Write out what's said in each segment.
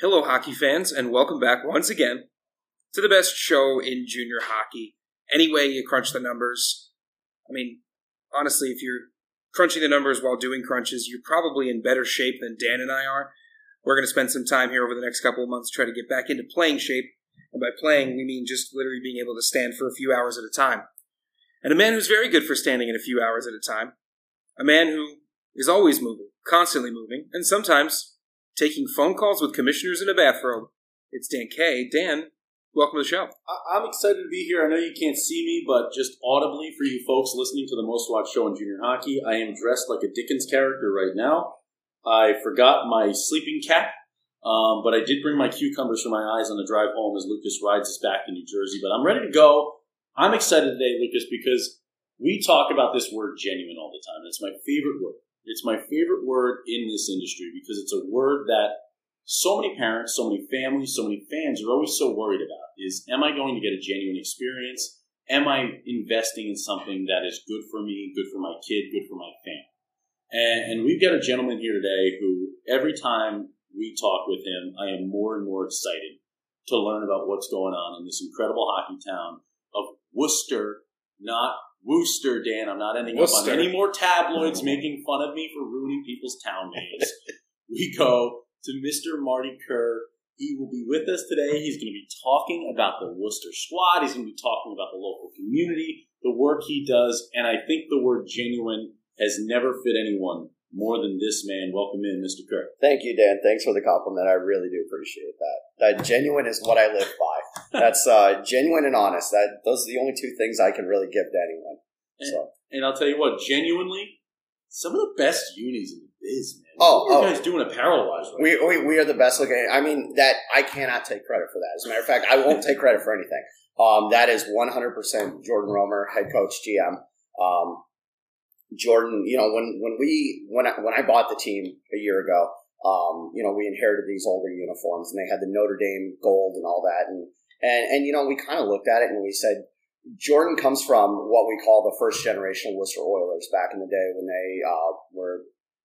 Hello, hockey fans, and welcome back once again to the best show in junior hockey. Any way you crunch the numbers, I mean, honestly, if you're crunching the numbers while doing crunches, you're probably in better shape than Dan and I are. We're going to spend some time here over the next couple of months to try to get back into playing shape. And by playing, we mean just literally being able to stand for a few hours at a time. And a man who's very good for standing in a few hours at a time. A man who is always moving, constantly moving, and sometimes taking phone calls with commissioners in a bathrobe. It's Dan K. Dan, welcome to the show. I'm excited to be here. I know you can't see me, but just audibly for you folks listening to the most watched show in junior hockey, I am dressed like a Dickens character right now. I forgot my sleeping cap, um, but I did bring my cucumbers for my eyes on the drive home as Lucas rides us back to New Jersey. But I'm ready to go. I'm excited today, Lucas, because we talk about this word genuine all the time. It's my favorite word. It's my favorite word in this industry because it's a word that so many parents, so many families, so many fans are always so worried about is am I going to get a genuine experience? Am I investing in something that is good for me, good for my kid, good for my family? And, and we've got a gentleman here today who every time we talk with him, I am more and more excited to learn about what's going on in this incredible hockey town of Worcester, not Worcester, Dan. I'm not ending up on any more tabloids mm-hmm. making fun of me for ruining people's town names. we go to Mr. Marty Kerr. He will be with us today. He's going to be talking about the Wooster squad. He's going to be talking about the local community, the work he does, and I think the word genuine has never fit anyone more than this man. Welcome in, Mr. Kerr. Thank you, Dan. Thanks for the compliment. I really do appreciate that. That genuine is what I live by. That's uh, genuine and honest. That those are the only two things I can really give to anyone. So And I'll tell you what, genuinely, some of the best unis in the biz, man. Oh, what are you oh. guys doing apparel wise? Right? we, we we are the best looking. I mean that I cannot take credit for that. As a matter of fact, I won't take credit for anything. Um, that is one hundred percent Jordan Romer, head coach, GM. Um, Jordan, you know when when we when I, when I bought the team a year ago, um, you know we inherited these older uniforms and they had the Notre Dame gold and all that, and and and you know we kind of looked at it and we said Jordan comes from what we call the first generation Wooster Oilers back in the day when they uh, were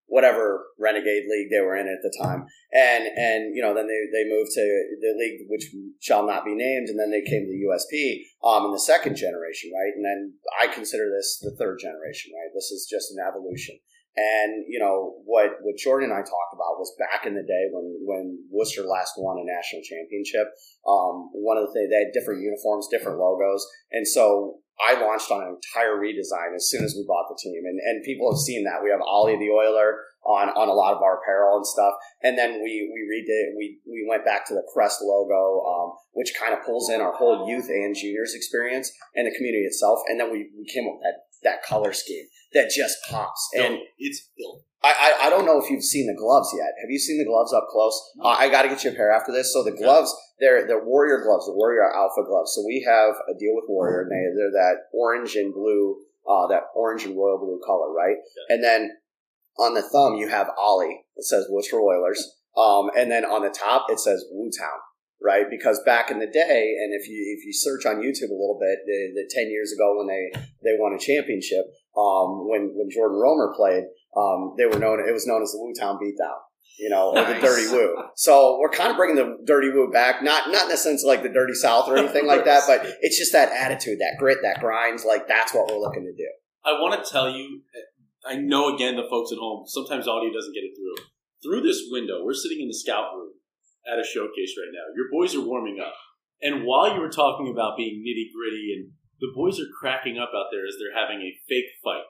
whatever renegade league they were in at the time. And and you know then they, they moved to the league which shall not be named and then they came to the usp um, in the second generation right? And then i consider this the third generation right? This is just an evolution. And you know what what jordan and i talked about was back in the day when when wooster last won a national championship um, one of the things they had different uniforms different logos. And so I launched on an entire redesign as soon as we bought the team, and and people have seen that. We have Ollie the Oiler on on a lot of our apparel and stuff, and then we we redid we we went back to the crest logo, um, which kind of pulls in our whole youth and juniors experience and the community itself, and then we, we came up with that that color scheme that just pops. And No, it's filthy. I, I I don't know if you've seen the gloves yet. Have you seen the gloves up close? No. Uh, I got to get you a pair after this. So the gloves, they're they're Warrior gloves, the Warrior Alpha gloves. So we have a deal with Warrior, and they they're that orange and blue, uh, that orange and royal blue color, right? And then on the thumb you have Ollie. It says Wooster Oilers, um, and then on the top it says Woo Town. Right, because back in the day, and if you if you search on YouTube a little bit, the, the ten years ago when they they won a championship, um, when when Jordan Romer played, um, they were known. It was known as the Woo Town Beatdown, you know, or the Dirty Woo. So we're kind of bringing the Dirty Woo back, not not in the sense of like the Dirty South or anything like that, but it's just that attitude, that grit, that grinds. Like that's what we're looking to do. I want to tell you, I know again the folks at home, sometimes audio doesn't get it through. Through this window, we're sitting in the scout room at a showcase right now. Your boys are warming up. And while you were talking about being nitty gritty, and the boys are cracking up out there as they're having a fake fight.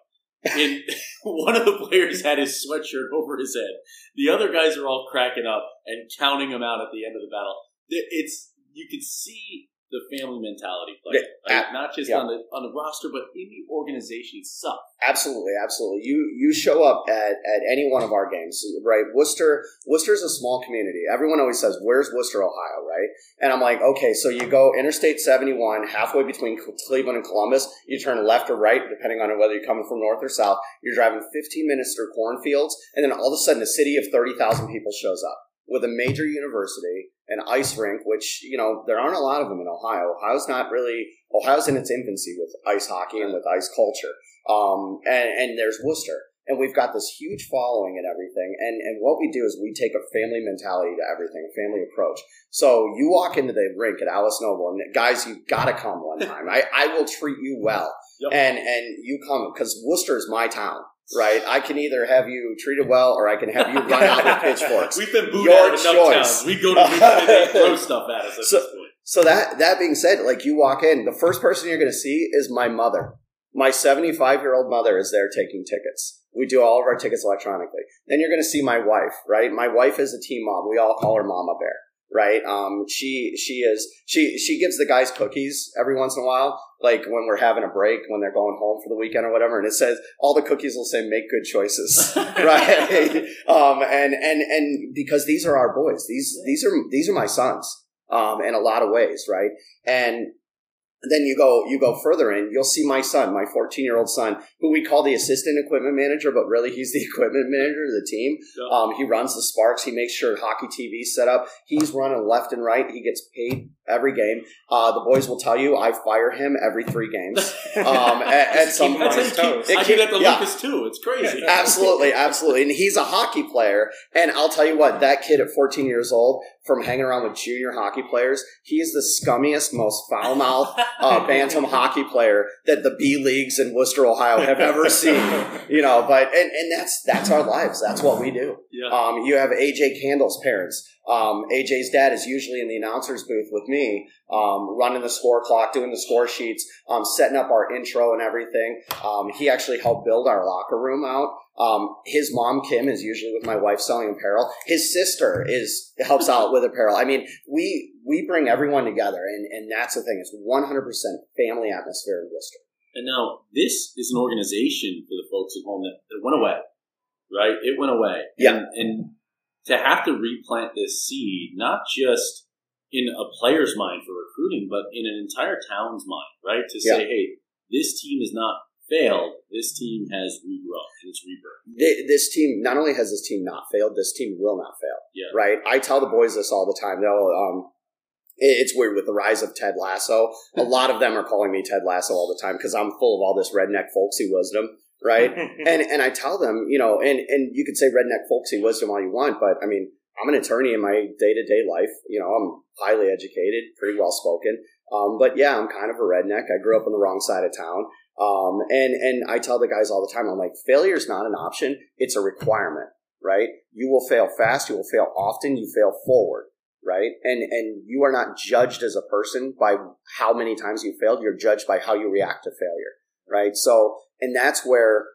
And one of the players had his sweatshirt over his head. The other guys are all cracking up and counting him out at the end of the battle. It- It's you can see the family mentality play, like, not just yeah. on the on the roster, but in the organization itself. Absolutely, absolutely. You you show up at, at any one of our games, right? Wooster Wooster is a small community. Everyone always says, "Where's Wooster, Ohio?" Right? And I'm like, okay, so you go Interstate 71, halfway between Cleveland and Columbus. You turn left or right, depending on whether you're coming from north or south. You're driving 15 minutes through cornfields, and then all of a sudden, a city of 30,000 people shows up with a major university, an ice rink, which you know there aren't a lot of them in Ohio. Ohio's not really Ohio's in its infancy with ice hockey and with ice culture. Um, and, and there's Wooster. and we've got this huge following and everything. And and what we do is we take a family mentality to everything, a family approach. So you walk into the rink at Alice Noble, and guys, you've got to come one time. I I will treat you well, Yep. and and you come because Wooster is my town. Right, I can either have you treated well, or I can have you run out with pitchforks. We've been booed Your out of enough choice. We go to they throw stuff at us at So- this point. So that that being said, like you walk in, the first person you're going to see is my mother. My 75 year old mother is there taking tickets. We do all of our tickets electronically. Then you're going to see my wife, right? My wife is a team mom. We all call her Mama Bear, right? Um, she she is she she gives the guys cookies every once in a while, like when we're having a break, when they're going home for the weekend or whatever, and it says all the cookies will say "Make good choices." right? Um, and and and because these are our boys, these these are these are my sons, um, in a lot of ways, right? And then you go you go further in, you'll see my son, my 14 year old son, who we call the assistant equipment manager, but really he's the equipment manager of the team. Yeah. Um, he runs the Sparks. He makes sure hockey TV's set up. He's running left and right. He gets paid every game. Uh, the boys will tell you I fire him every three games. Um, at, at some point. on his I do keep- that to yeah. Lucas too. It's crazy. Absolutely, absolutely. And he's a hockey player. And I'll tell you what, that kid at 14 years old, from hanging around with junior hockey players, he is the scummiest, most foul mouthed uh, bantam hockey player that the B leagues in Wooster, Ohio have ever seen. You know, but and, and that's that's our lives. That's what we do. Yeah. Um, you have AJ Candle's parents. Um, AJ's dad is usually in the announcer's booth with me, um, running the score clock, doing the score sheets, um, setting up our intro and everything. Um, he actually helped build our locker room out. Um, his mom Kim is usually with my wife selling apparel. His sister is helps out with apparel. I mean, we we bring everyone together, and and that's the thing. It's one hundred percent family atmosphere in Wooster. And now this is an organization for the folks at home that, that went away, right? It went away. Yeah. And, and to have to replant this seed, not just in a player's mind for recruiting, but in an entire town's mind, right? To say, Yeah. hey, this team is not failed. This team has regrown. and It's rebirth. Th- This team not only has this team not failed, this team will not fail. Yeah. Right. I tell the boys this all the time. They'll um, it's weird with the rise of Ted Lasso. A lot of them are calling me Ted Lasso all the time because I'm full of all this redneck folksy wisdom. Right. and and I tell them, you know, and and you could say redneck folksy wisdom all you want, but I mean, I'm an attorney in my day to day life. You know, I'm highly educated, pretty well spoken. Um, but yeah, I'm kind of a redneck. I grew up on the wrong side of town. Um, and and I tell the guys all the time, I'm like, failure is not an option; it's a requirement. Right? You will fail fast. You will fail often. You fail forward. Right? And and you are not judged as a person by how many times you failed. You're judged by how you react to failure. Right? So, and that's where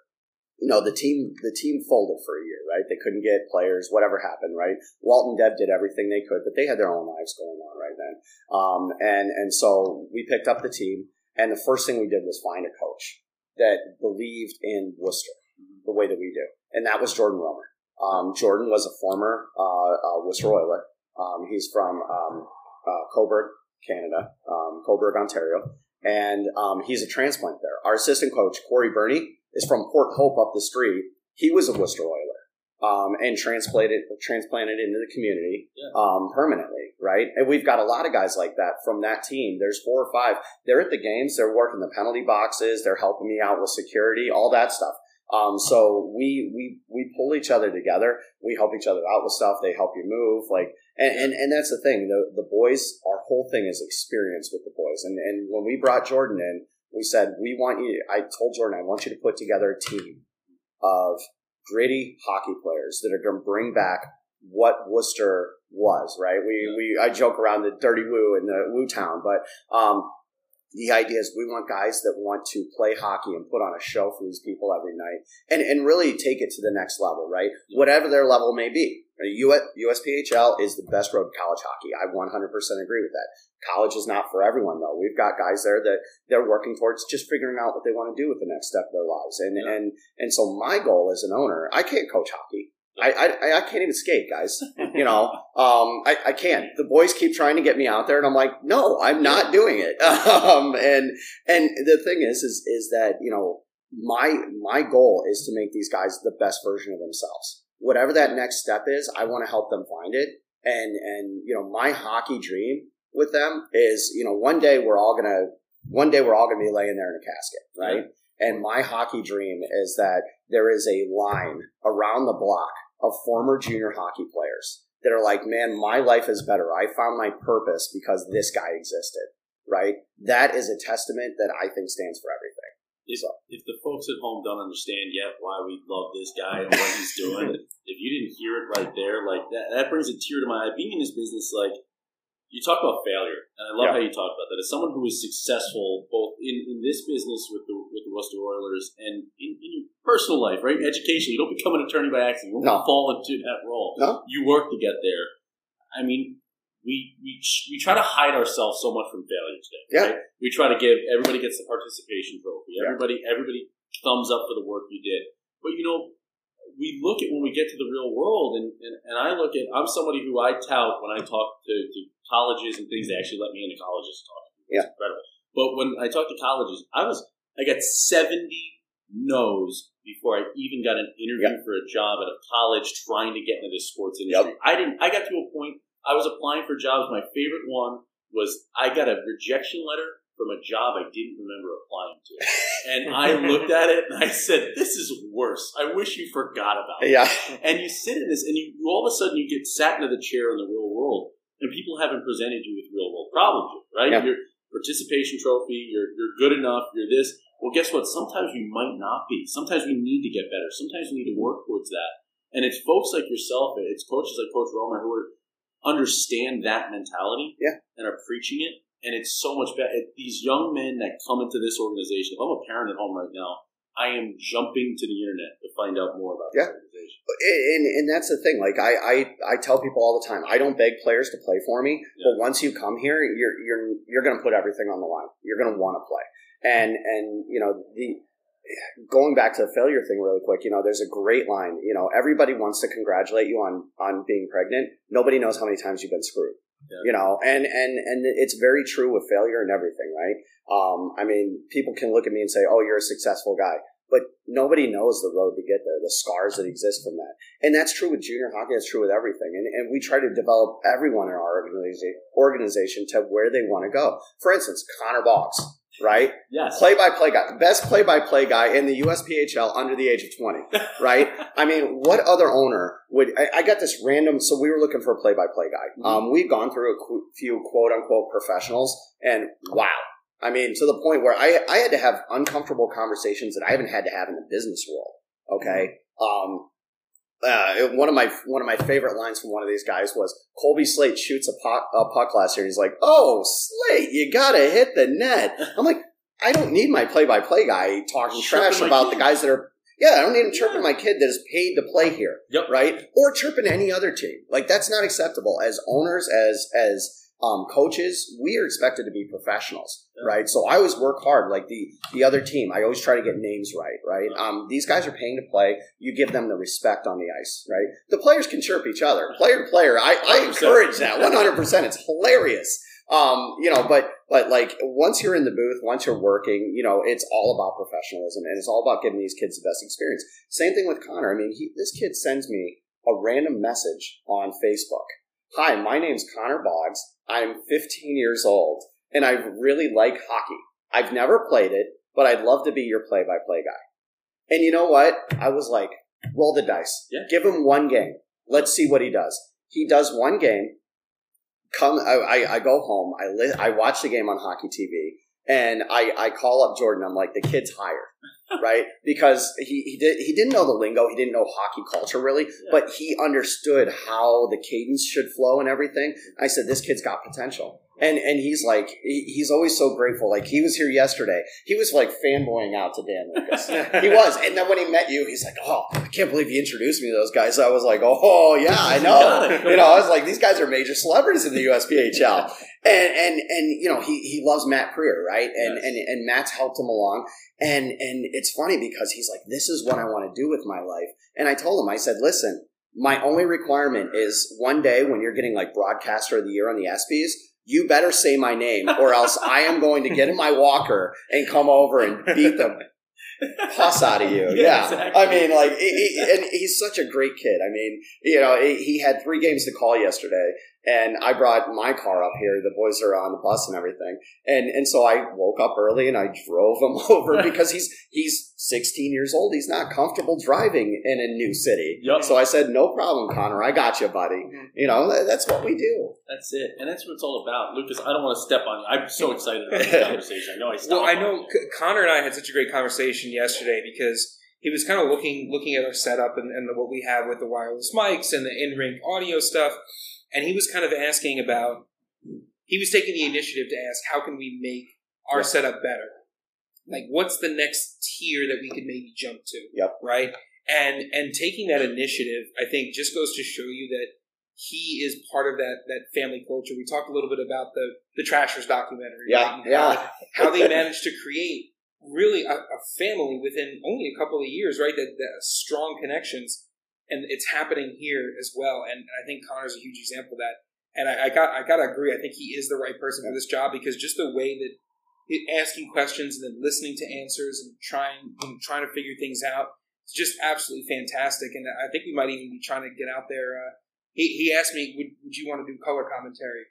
you know the team the team folded for a year. Right? They couldn't get players. Whatever happened. Right? Walt and Deb did everything they could, but they had their own lives going on right then. Um, and and so we picked up the team. And the first thing we did was find a coach that believed in Wooster the way that we do. And that was Jordan Romer. Um, Jordan was a former uh, uh, Wooster Oiler. Um, he's from um, uh, Cobourg, Canada, um, Cobourg, Ontario. And um, he's a transplant there. Our assistant coach, Corey Burney, is from Port Hope up the street. He was a Wooster Oiler um, and transplanted, transplanted into the community Yeah. um, permanently, right? And we've got a lot of guys like that from that team. There's four or five they're at the games, they're working the penalty boxes, they're helping me out with security, all that stuff. Um, so we we we pull each other together. We help each other out with stuff. They help you move, like, and and, and that's the thing. The the boys, our whole thing is experience with the boys. And and when we brought Jordan in, we said we want you. I told Jordan, I want you to put together a team of gritty hockey players that are going to bring back what Wooster was. Right? We we I joke around the dirty woo and the woo town, but um, the idea is we want guys that want to play hockey and put on a show for these people every night and, and really take it to the next level, right? Whatever their level may be. USPHL is the best road to college hockey. I 100% agree with that. College is not for everyone, though. We've got guys there that they're working towards just figuring out what they want to do with the next step of their lives. And, Yeah. and, and so my goal as an owner, I can't coach hockey. I, I, I can't even skate, guys. You know, um, I, I can't. The boys keep trying to get me out there, and I'm like, no, I'm not doing it. Um, and and the thing is, is is that you know, my my goal is to make these guys the best version of themselves. Whatever that next step is, I want to help them find it. And and you know, my hockey dream with them is, you know, one day we're all gonna one day we're all gonna be laying there in a casket, right? And my hockey dream is that there is a line around the block of former junior hockey players that are like, man, my life is better. I found my purpose because this guy existed, right? That is a testament that I think stands for everything. If, if the folks at home don't understand yet why we love this guy and what he's doing, if you didn't hear it right there, like that, that brings a tear to my eye. Being in this business, like you talk about failure, and I love Yeah. how you talk about that. As someone who is successful both in, in this business with the with the Worcester Oilers and in, in your personal life, right? Education. You don't become an attorney by accident. You don't No. fall into that role. No. You work to get there. I mean, we we we try to hide ourselves so much from failure today. Yeah. Right? We try to give everybody gets the participation trophy. Yeah. Everybody everybody thumbs up for the work you did. But you know, we look at when we get to the real world, and, and, and I look at I'm somebody who I tout when I talk to, to colleges and things. They actually let me into colleges to talk. to people. It's incredible. But when I talk to colleges, I was I got 70 no's before I even got an interview for a job at a college trying to get into the sports industry. I didn't. I got to a point. I was applying for jobs. My favorite one was I got a rejection letter from a job I didn't remember applying to, and I looked at it and I said, "This is worse. I wish you forgot about it." Yeah. And you sit in this, and you all of a sudden you get sat into the chair in the real world, and people haven't presented you with real world problems, yet, right? Yeah. Your participation trophy, you're you're good enough, you're this. Well, guess what? Sometimes we might not be. Sometimes we need to get better. Sometimes we need to work towards that. And it's folks like yourself, it's coaches like Coach Romer who are, understand that mentality Yeah. and are preaching it. And it's so much better. These young men that come into this organization, if I'm a parent at home right now, I am jumping to the internet to find out more about Yeah. this organization. and and that's the thing. Like I, I I tell people all the time, I don't beg players to play for me, Yeah. but once you come here, you're you're you're going to put everything on the line. You're going to want to play, and and you know the going back to the failure thing really quick. You know, there's a great line. You know, everybody wants to congratulate you on on being pregnant. Nobody knows how many times you've been screwed. Yeah. You know, and and and it's very true with failure and everything, right? Um, I mean, people can look at me and say, "Oh, you're a successful guy." But nobody knows the road to get there, the scars that exist from that. And that's true with junior hockey, that's true with everything. And, and we try to develop everyone in our organiza- organization to where they want to go. For instance, Connor Boggs, right? Yes. Play by play guy, best play by play guy in the USPHL under the age of 20, right? I mean, what other owner would? I, I got this random. So we were looking for a play by play guy. Mhm. Um, we've gone through a qu- few quote unquote professionals, and wow. I mean, to the point where I I had to have uncomfortable conversations that I haven't had to have in the business world. Okay. Um, uh, one of my one of my favorite lines from one of these guys was Colby Slate shoots a puck, a puck last year. And he's like, "Oh, Slate, you gotta hit the net." I'm like, I don't need my play-by-play guy talking Chirping trash about kid. the guys that are. Yeah, I don't need him chirping my kid that is paid to play here, Yep. right? Or chirping any other team. Like that's not acceptable. As owners, as as um, coaches, we are expected to be professionals, right? So I always work hard. Like the the other team, I always try to get names right, right? Um, these guys are paying to play. You give them the respect on the ice, right? The players can chirp each other, player to player. I, I encourage that one hundred percent. It's hilarious. Um, you know, but but like once you're in the booth, once you're working, you know, it's all about professionalism and it's all about giving these kids the best experience. Same thing with Connor. I mean, he, this kid sends me a random message on Facebook. Hi, my name's Connor Boggs. I'm 15 years old and I really like hockey. I've never played it, but I'd love to be your play-by-play guy. And you know what? I was like, roll the dice. Yeah. Give him one game. Let's see what he does. He does one game. Come, I, I, I go home. I li- I watch the game on hockey TV, and I, I call up Jordan. I'm like, the kid's hired, right? Because he, he did he didn't know the lingo. He didn't know hockey culture really, but he understood how the cadence should flow and everything. I said, this kid's got potential. And and he's like he, he's always so grateful. Like he was here yesterday. He was like fanboying out to Dan Lucas. he was. And then when he met you, he's like, "Oh, I can't believe you introduced me to those guys." I was like, "Oh, yeah, I know." You know, I was like, "These guys are major celebrities in the USPHL." And and and you know, he he loves Matt Prier, right? And Yes. and and Matt's helped him along. And and it's funny because he's like, "This is what I want to do with my life." And I told him, I said, "Listen, my only requirement is one day when you're getting like broadcaster of the year on the ESPYS, you better say my name or else I am going to get in my walker and come over and beat the pus out of you. Yeah, Yeah. exactly. I mean, like, he, he- and he's such a great kid. I mean, you know, he he had three games to call yesterday and I brought my car up here. The boys are on the bus and everything, and and so I woke up early and I drove him over because he's he's 16 years old. He's not comfortable driving in a new city. Yep. So I said, "No problem, Connor. I got you, buddy." Mhm. You know, that- that's what we do. That's it, and that's what it's all about, Lucas. I don't want to step on you. I'm so excited about this conversation. I know I stopped. Well, I know you. C- Connor and I had such a great conversation yesterday because he was kind of looking looking at our setup and, and what we have with the wireless mics and the in ring audio stuff, and he was kind of asking about. He was taking the initiative to ask, how can we make our Yeah. setup better? Like, what's the next tier that we could maybe jump to? Yep. Right. And and taking that initiative, I think, just goes to show you that he is part of that that family culture. We talked a little bit about the the Trashers documentary. Yeah, right? Yeah. How, how they managed to create really a, a family within only a couple of years, right? That, that strong connections, and it's happening here as well. And I think Connor's a huge example of that. And I, I got I gotta agree. I think he is the right person for this job because just the way that he- asking questions and then listening to answers and trying and trying to figure things out, it's just absolutely fantastic. And I think we might even be trying to get out there. Uh, he he asked me, would would you want to do color commentary?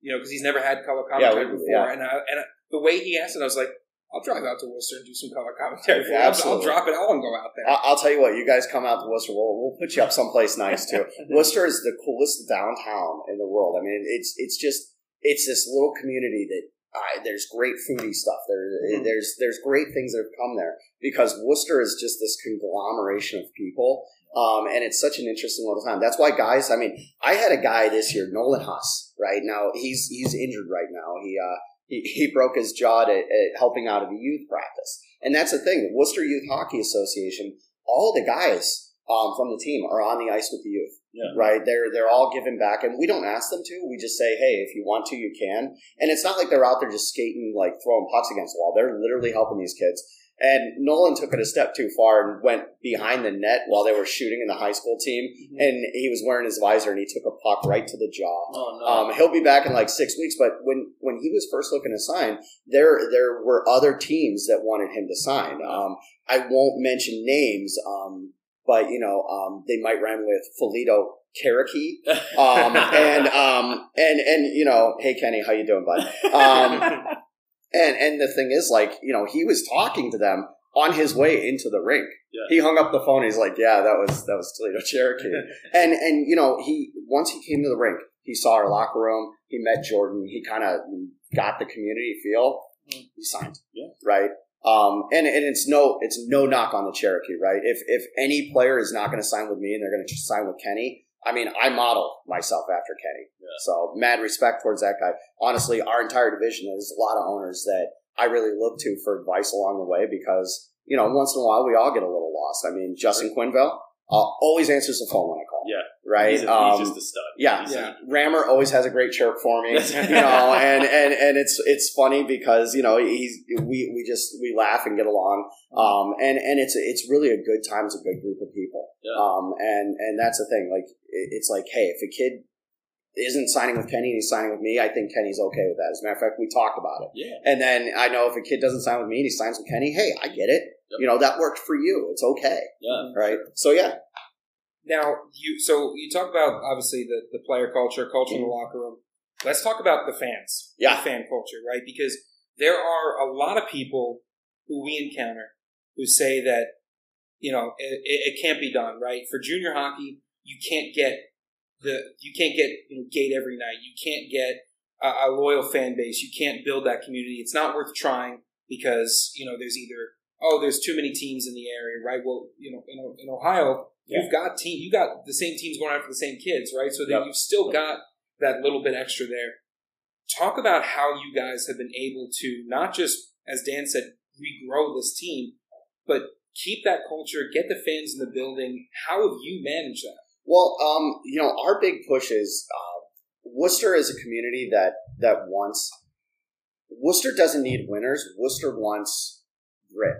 You know, because he's never had color commentary we- before. yeah. And I, and I, the way he asked it, I was like, I'll drive out to Wooster and do some color commentary. Yeah, I'll, I'll drop it. all and go out there. I- I'll tell you what, you guys come out to Wooster, we'll, we'll put you up someplace nice too. Wooster is the coolest downtown in the world. I mean, it's it's just it's this little community that uh, there's great foodie stuff. There Mhm. there's there's great things that have come there because Wooster is just this conglomeration of people, um, and it's such an interesting little time. That's why guys. I mean, I had a guy this year, Nolan Huss. Right now, he's he's injured right now. He uh, he, he broke his jaw at, at helping out at the youth practice, and that's the thing. The Wooster Youth Hockey Association all the guys um, from the team are on the ice with the youth. Yeah. Right? They're they're all giving back, and we don't ask them to. We just say, hey, if you want to, you can. And it's not like they're out there just skating, like throwing pucks against the wall. They're literally helping these kids. And Nolan took it a step too far and went behind the net while they were shooting in the high school team. And he was wearing his visor, and he took a puck right to the jaw. Oh no! Um, he'll be back in like six weeks. But when when he was first looking to sign, there there were other teams that wanted him to sign. Um, I won't mention names, um, but you know um, they might run with Toledo Cherokee, um, and um, and and you know, hey Kenny, how you doing, bud? And and the thing is, like you know, he was talking to them on his way into the rink. Yeah. He hung up the phone. He's like, "Yeah, that was that was Toledo Cherokee." and and you know he once he came to the rink he saw our locker room he met jordan he kind of got the community feel he signed Yeah. right um and and it's no it's no knock on the cherokee right if if any player is not going to sign with me and they're going to sign with kenny i mean i model myself after kenny Yeah. so mad respect towards that guy honestly our entire division is a lot of owners that i really look to for advice along the way because you know once in a while we all get a little lost i mean justin quinville uh, always answers the phone when i call yeah, right He's, a, Um, he's just a stud. yeah, He's- Yeah. Rammer always has a great chirp for me, you know, and, and, and it's it's funny because you know he's we, we just we laugh and get along, um, and and it's it's really a good time. It's a good group of people, Yeah. um, and and that's the thing. Like it- it's like, hey, if a kid isn't signing with Kenny and he's signing with me, I think Kenny's okay with that. As a matter of fact, we talked about it, yeah. and then I know if a kid doesn't sign with me and he signs with Kenny, hey, I get it. Yep. You know that worked for you. It's okay, Yeah. right? So yeah, Now, you so you talk about obviously the, the player culture, culture in the mm-hmm. locker room. Let's talk about the fans, Yeah. the fan culture, right? Because there are a lot of people who we encounter who say that you know it, it, it can't be done, right? For junior hockey, you can't get the you can't get you know, gate every night. You can't get a, a loyal fan base. You can't build that community. It's not worth trying because you know there's either oh there's too many teams in the area, right? Well, you know in, in Ohio you've got team you got the same teams going after the same kids, right? So that Yep. you've still got that little bit extra there. Talk about how you guys have been able to not just, as Dan said, regrow this team, but keep that culture, get the fans in the building. How have you managed that? Well, um, you know, our big push is uh, Wooster is a community that that wants. Wooster doesn't need winners. Wooster wants grit.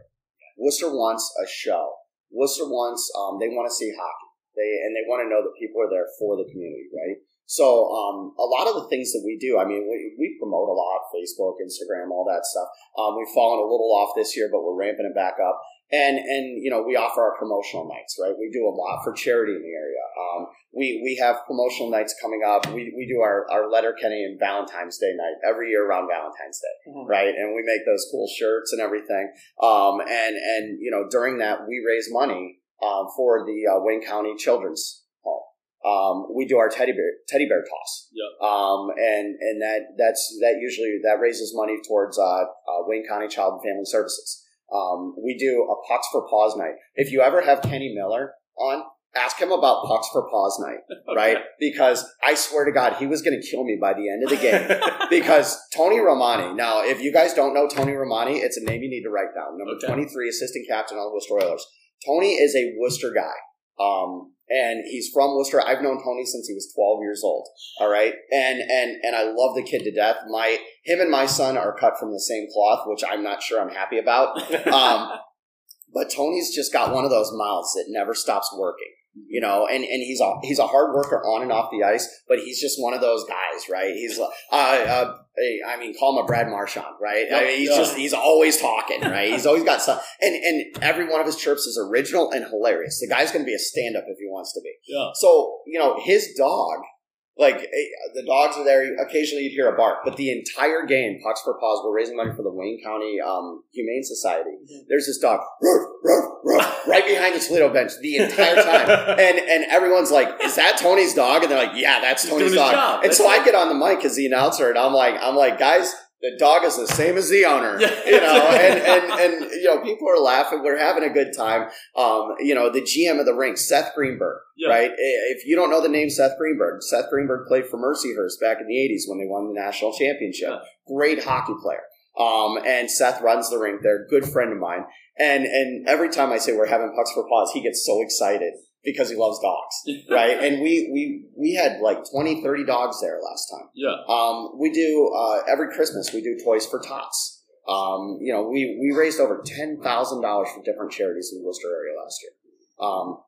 Wooster wants a show. Wooster wants. Um, they want to see hockey. They and they want to know that people are there for the community, right? So um, a lot of the things that we do, I mean, we, we promote a lot, Facebook, Instagram, all that stuff. Um, we've fallen a little off this year, but we're ramping it back up. And and you know we offer our promotional nights, right? We do a lot for charity in the area. Um, we we have promotional nights coming up. We we do our our Letterkenny and Valentine's Day night every year around Valentine's Day, Mhm. right? And we make those cool shirts and everything. Um, and and you know during that we raise money um, for the uh, Wayne County Children's Home. Um, we do our teddy bear teddy bear toss. Yep. Um, and and that that's that usually that raises money towards uh, uh, Wayne County Child and Family Services. Um, we do a Pucks for Paws night. If you ever have Kenny Miller on, ask him about Pucks for Paws night, right? Because I swear to God, he was going to kill me by the end of the game. because Tony Romani. Now, if you guys don't know Tony Romani, it's a name you need to write down. Number Okay. 23, assistant captain on the Wooster Oilers. Tony is a Wooster guy. Um, and he's from Wooster. I've known Tony since he was 12 years old. All right. And, and, and I love the kid to death. My, him and my son are cut from the same cloth, which I'm not sure I'm happy about. Um, but Tony's just got one of those mouths that never stops working. You know, and, and he's a he's a hard worker on and off the ice, but he's just one of those guys, right? He's uh, uh, I mean, call him a Brad Marchand, right? I mean, he's Yeah. just he's always talking, right? He's always got stuff, and and every one of his chirps is original and hilarious. The guy's going to be a stand up if he wants to be. yeah. So you know, his dog, like eh, the dogs are there. Occasionally, you'd hear a bark, but the entire game, Pucks for Paws, we're raising money for the Wayne County um, Humane Society. There's this dog "Ruff, ruff, ruff," right behind the Toledo bench the entire time, and and everyone's like, "Is that Tony's dog?" And they're like, "Yeah, that's He's Tony's dog." job. And That's so I get on the mic as the announcer, and I'm like, "I'm like, guys." The dog is the same as the owner, you know, and, and, and, you know, people are laughing. We're having a good time. Um, you know, the GM of the rink, Seth Greenberg, Yeah. right? If you don't know the name Seth Greenberg, Seth Greenberg played for Mercyhurst back in the 80s when they won the national championship. Yeah. Great hockey player. Um, and Seth runs the rink there, good friend of mine. And, and every time I say we're having pucks for paws, he gets so excited because he loves dogs, right? and we, we, we had like 20, 30 dogs there last time. Yeah. Um, we do uh, every Christmas. We do toys for tots. Um, you know, we we raised over ten thousand dollars for different charities in the Wooster area last year. Um,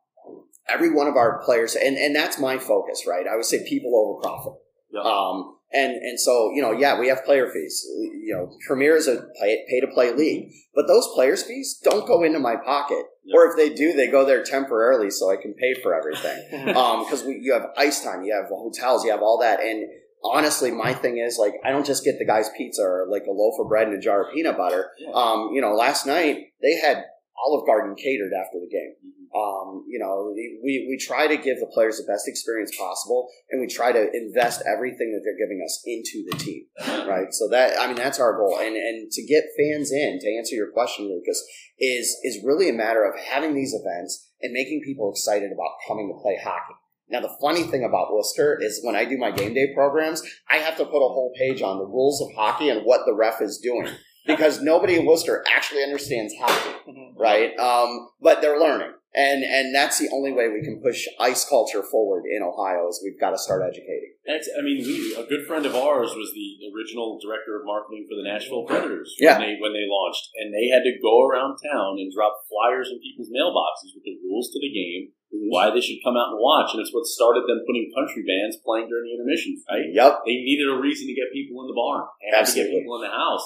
every one of our players, and and that's my focus, right? I would say people over profit. Yeah. Um, and and so you know, yeah, we have player fees. You know, Premier is a pay, pay to play league, but those players fees don't go into my pocket. Yeah. Or if they do, they go there temporarily so I can pay for everything um because we you have ice time you have hotels you have all that and honestly my thing is like i don't just get the guy's pizza or like a loaf of bread and a jar of peanut butter Yeah. um you know last night they had olive garden catered after the game. Mhm. um you know we we try to give the players the best experience possible and we try to invest everything that they're giving us into the team right? So that i mean that's our goal. And and to get fans in to answer your question lucas is is really a matter of having these events and making people excited about coming to play hockey. Now the funny thing about wooster is when i do my game day programs i have to put a whole page on the rules of hockey and what the ref is doing because nobody in wooster actually understands hockey right um, but they're learning and and that's the only way we can push ice culture forward in ohio is we've got to start educating That's, I mean, we, a good friend of ours was the original director of marketing for the Nashville Predators Yeah. when they when they launched, and they had to go around town and drop flyers in people's mailboxes with the rules to the game, why they should come out and watch, and it's what started them putting country bands playing during the intermissions. Right? yep They needed a reason to get people in the barn. They had to Absolutely. get people in the house.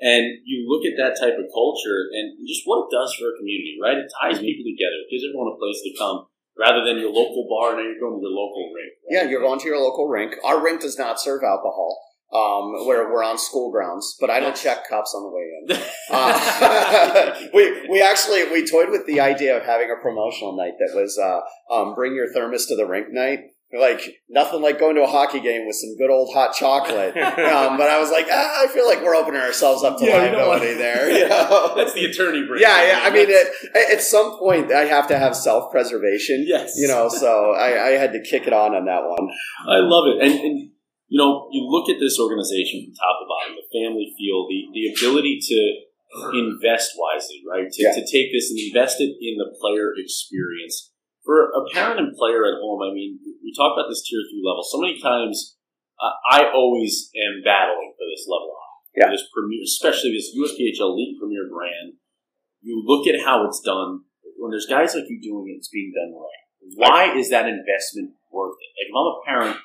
And you look at that type of culture and just what it does for a community, right? It ties people together. It gives everyone a place to come rather than your local bar. Now you're going to your local rink. Yeah, you're going to your local rink. Our rink does not serve alcohol. Um, where we're on school grounds, but I don't check cops on the way in. Uh, we we actually we toyed with the idea of having a promotional night that was uh, um, bring your thermos to the rink night. Like nothing like going to a hockey game with some good old hot chocolate. Um, but I was like, ah, I feel like we're opening ourselves up to Yeah, liability there. You know? That's the attorney break. yeah, yeah. I mean, at, at some point, I have to have self preservation. Yes. You know, so I, I had to kick it on on that one. I love it. And, and you know, you look at this organization from top to bottom, the family feel, the, the ability to invest wisely, right? To, Yeah. to take this and invest it in the player experience. For a parent and player at home, I mean, we talk about this tier three level. So many times, uh, I always am battling for this level up. Yeah. This premier, especially this USPHL League Premier brand. You look at how it's done. When there's guys like you doing it, it's being done right. Why is that investment worth it? Like if I'm a parent,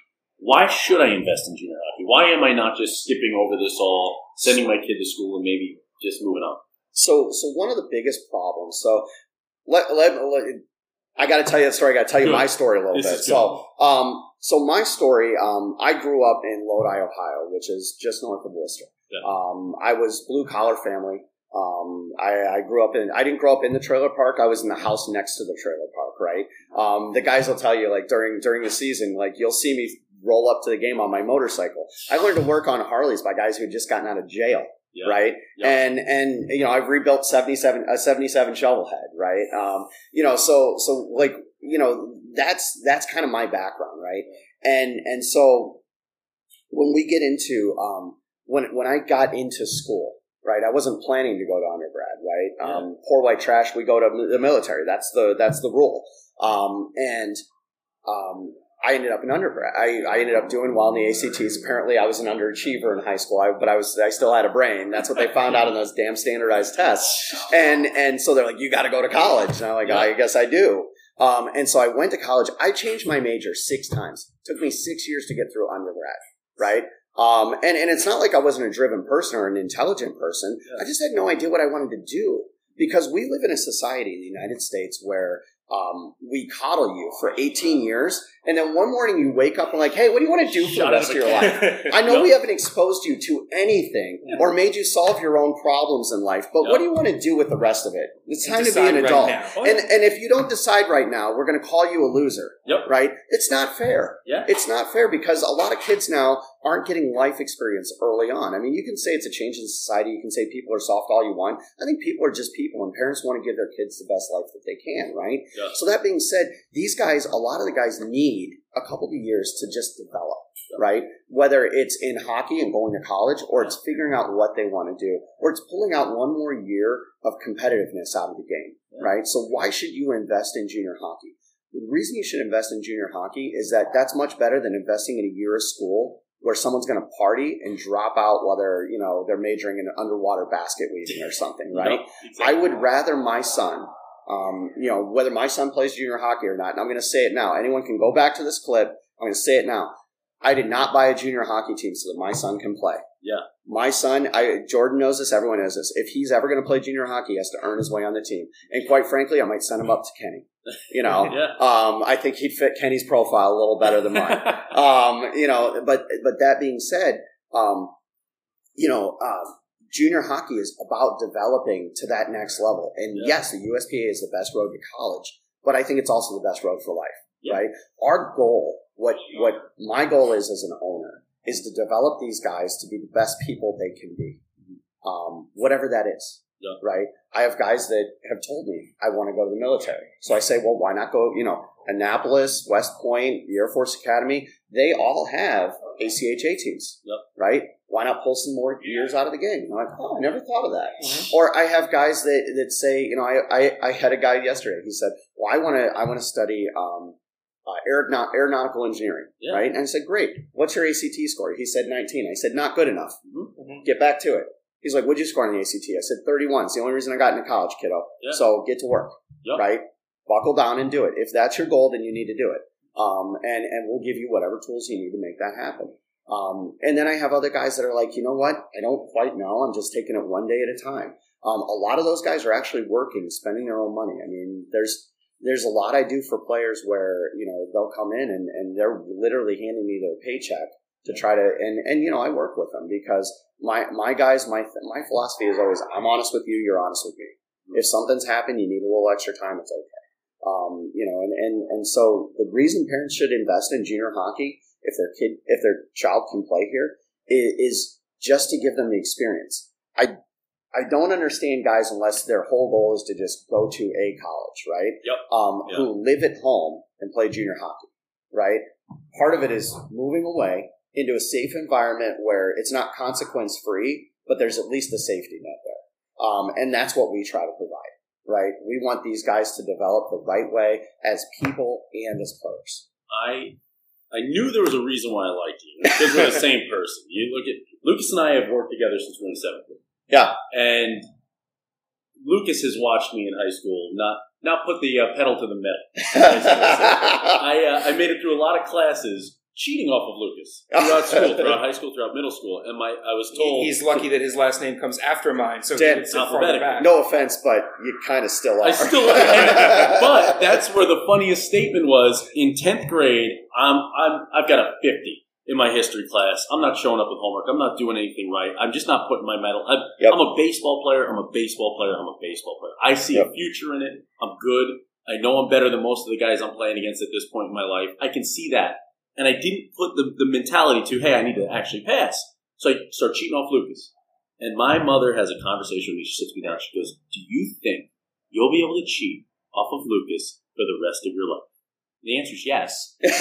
why should I invest in junior hockey? Why am I not just skipping over this all, sending my kid to school, and maybe just moving on? So, so one of the biggest problems. So, let, let, let I got to tell you the story. I got to tell you Good. my story a little This bit. So, um, so my story. Um, I grew up in Lodi, Ohio, which is just north of Wooster. Yeah. Um, I was blue collar family. Um, I, I grew up in. I didn't grow up in the trailer park. I was in the house next to the trailer park. Right. Um, the guys will tell you like during during the season, like you'll see me roll up to the game on my motorcycle. I learned to work on Harleys by guys who had just gotten out of jail Yeah. right? Yeah. And and you know, I've rebuilt seventy seven a seventy seven shovel head, right? Um, you know, so so like you know, that's that's kind of my background, right? And and so when we get into um, when when I got into school, right? I wasn't planning to go to undergrad, right? Yeah. Um, poor white trash. We go to the military. That's the that's the rule. Um, and um, I ended up in undergrad. I, I ended up doing well in the ACTs. Apparently, I was an underachiever in high school, I, but I was I still had a brain. That's what they found out in those damn standardized tests. And and so they're like, you got to go to college. And I'm like, Yeah. I guess I do. Um, and so I went to college. I changed my major six times. It took me six years to get through undergrad, right? Um, and, and it's not like I wasn't a driven person or an intelligent person. Yeah. I just had no idea what I wanted to do because we live in a society in the United States where um, we coddle you for 18 years, and then one morning you wake up and like, hey, what do you want to do for Shot the rest of your life? I know Yep. we haven't exposed you to anything or made you solve your own problems in life, but Yep. what do you want to do with the rest of it? It's time to be an right adult. Oh, And and if you don't decide right now, we're going to call you a loser, Yep. right? It's not fair. Yeah. It's not fair because a lot of kids now aren't getting life experience early on. I mean, you can say it's a change in society. You can say people are soft all you want. I think people are just people, and parents want to give their kids the best life that they can, right? Yeah. So that being said, these guys, a lot of the guys need a couple of years to just develop, right? Whether it's in hockey and going to college, or it's figuring out what they want to do, or it's pulling out one more year of competitiveness out of the game, Yeah. right? So why should you invest in junior hockey? The reason you should invest in junior hockey is that that's much better than investing in a year of school where someone's going to party and drop out while they're, you know, they're majoring in underwater basket weaving or something, right? Yep, I would rather my son, um, you know, whether my son plays junior hockey or not, and I'm going to say it now. Anyone can go back to this clip. I'm going to say it now. I did not buy a junior hockey team so that my son can play. Yeah. My son, I, Jordan knows this. Everyone knows this. If he's ever going to play junior hockey, he has to earn his way on the team. And quite frankly, I might send him up to Kenny. You know, Yeah. um, I think he'd fit Kenny's profile a little better than mine um, you know, but but that being said, um, you know, um, junior hockey is about developing to that next level. And Yeah. yes, the USPA is the best road to college, but I think it's also the best road for life. Yeah. Right? Our goal, what what my goal is as an owner, is to develop these guys to be the best people they can be, um, whatever that is. Yeah. Right? I have guys that have told me I want to go to the military. So I say, well, why not go? You know, Annapolis, West Point, the Air Force Academy, they all have ACHA teams. Yep. Right? Why not pull some more years out of the game? I'm like, oh, I never thought of that. Mhm. Or I have guys that, that say, you know, I, I, I had a guy yesterday. He said, well, I want to I want to study um, uh, aeronaut- aeronautical engineering. Yeah. Right? And I said, great. What's your ACT score? He said 19. I said, not good enough. Mhm. Get back to it. He's like, what'd you score on the ACT? I said 31. It's the only reason I got into college, kiddo. Yeah. So get to work. Yep. Right? Buckle down and do it. If that's your goal, then you need to do it. Um, and, and we'll give you whatever tools you need to make that happen. Um, and then I have other guys that are like, you know what? I don't quite know. I'm just taking it one day at a time. Um, a lot of those guys are actually working, spending their own money. I mean, there's there's a lot I do for players where you know they'll come in and, and they're literally handing me their paycheck to try to and and you know I work with them because my my guys my my philosophy is always I'm honest with you, you're honest with me. If something's happened, you need a little extra time, it's okay. Um, you know, and, and and so the reason parents should invest in junior hockey if their kid if their child can play here is, is just to give them the experience. I I don't understand guys unless their whole goal is to just go to a college, right? Yep. Um, Yeah. Who live at home and play junior hockey, right? Part of it is moving away into a safe environment where it's not consequence free, but there's at least a safety net there. Um, and that's what we try to provide, right? We want these guys to develop the right way as people and as players. I I knew there was a reason why I liked you because we're the same person. You look at Lucas and I have worked together since we were in seventh grade. Yeah. and Lucas has watched me in high school not not put the uh, pedal to the metal. I uh, I made it through a lot of classes cheating off of Lucas throughout school, throughout high school, throughout middle school, and my I was told He's lucky that his last name comes after mine, so Dan- he gets it farther back. No offense, but you kind of still are. I still, but that's where the funniest statement was in tenth grade. I'm, I'm, I've got a fifty in my history class. I'm not showing up with homework. I'm not doing anything right. I'm just not putting my medal. I'm, Yep. I'm a baseball player. I'm a baseball player. I'm a baseball player. I see Yep. a future in it. I'm good. I know I'm better than most of the guys I'm playing against at this point in my life. I can see that, and I didn't put the, the mentality to, hey, I need to actually pass. So I start cheating off Lucas. And my mother has a conversation with me. She sits me down. She goes, "Do you think you'll be able to cheat off of Lucas for the rest of your life?" The answer is yes. but,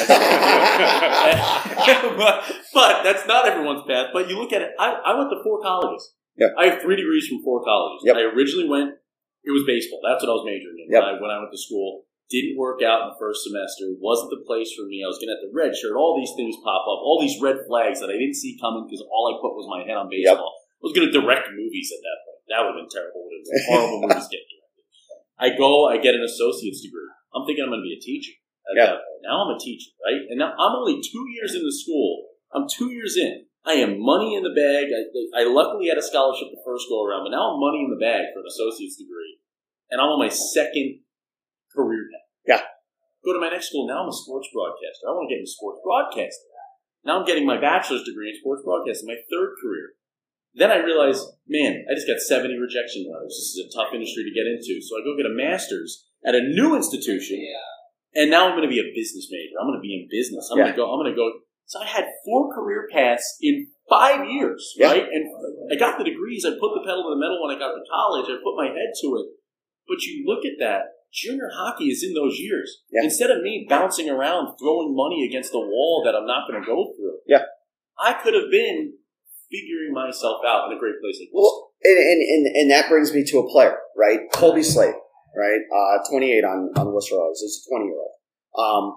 but that's not everyone's path. But you look at it. I, I went to four colleges. Yep. I have three degrees from four colleges. Yep. I originally went. It was baseball. That's what I was majoring in Yep. when, I, when I went to school. Didn't work out in the first semester. Wasn't the place for me. I was going to have the red shirt. All these things pop up. All these red flags that I didn't see coming because all I put was my head on baseball. I was going to direct movies at that point. That would have been terrible. It was horrible movies get directed. I go. I get an associate's degree. I'm thinking I'm going to be a teacher. Yeah. Now I'm a teacher, right? And now I'm only two years into school. I'm two years in. I am money in the bag. I, I luckily had a scholarship the first go around, but now I'm money in the bag for an associate's degree, and I'm on my second career path. Yeah. Go to my next school. Now I'm a sports broadcaster. I want to get into sports broadcasting. Now I'm getting my bachelor's degree in sports broadcasting, my third career. Then I realized, man, I just got 70 rejection letters. This is a tough industry to get into. So I go get a master's at a new institution. And now I'm going to be a business major. I'm going to be in business. I'm going to go. I'm going to go. So I had four career paths in five years, Yeah. right? And I got the degrees. I put the pedal to the metal when I got to college. I put my head to it. But you look at that. Junior hockey is in those years. Yeah. Instead of me bouncing around, throwing money against the wall that I'm not going to go through, Yeah. I could have been figuring myself out in a great place like this. Well, and, and, and, and that brings me to a player, right? Colby Slade, right? Uh, 28 on, on the Wooster Oilers. He's a 20 year old. Um,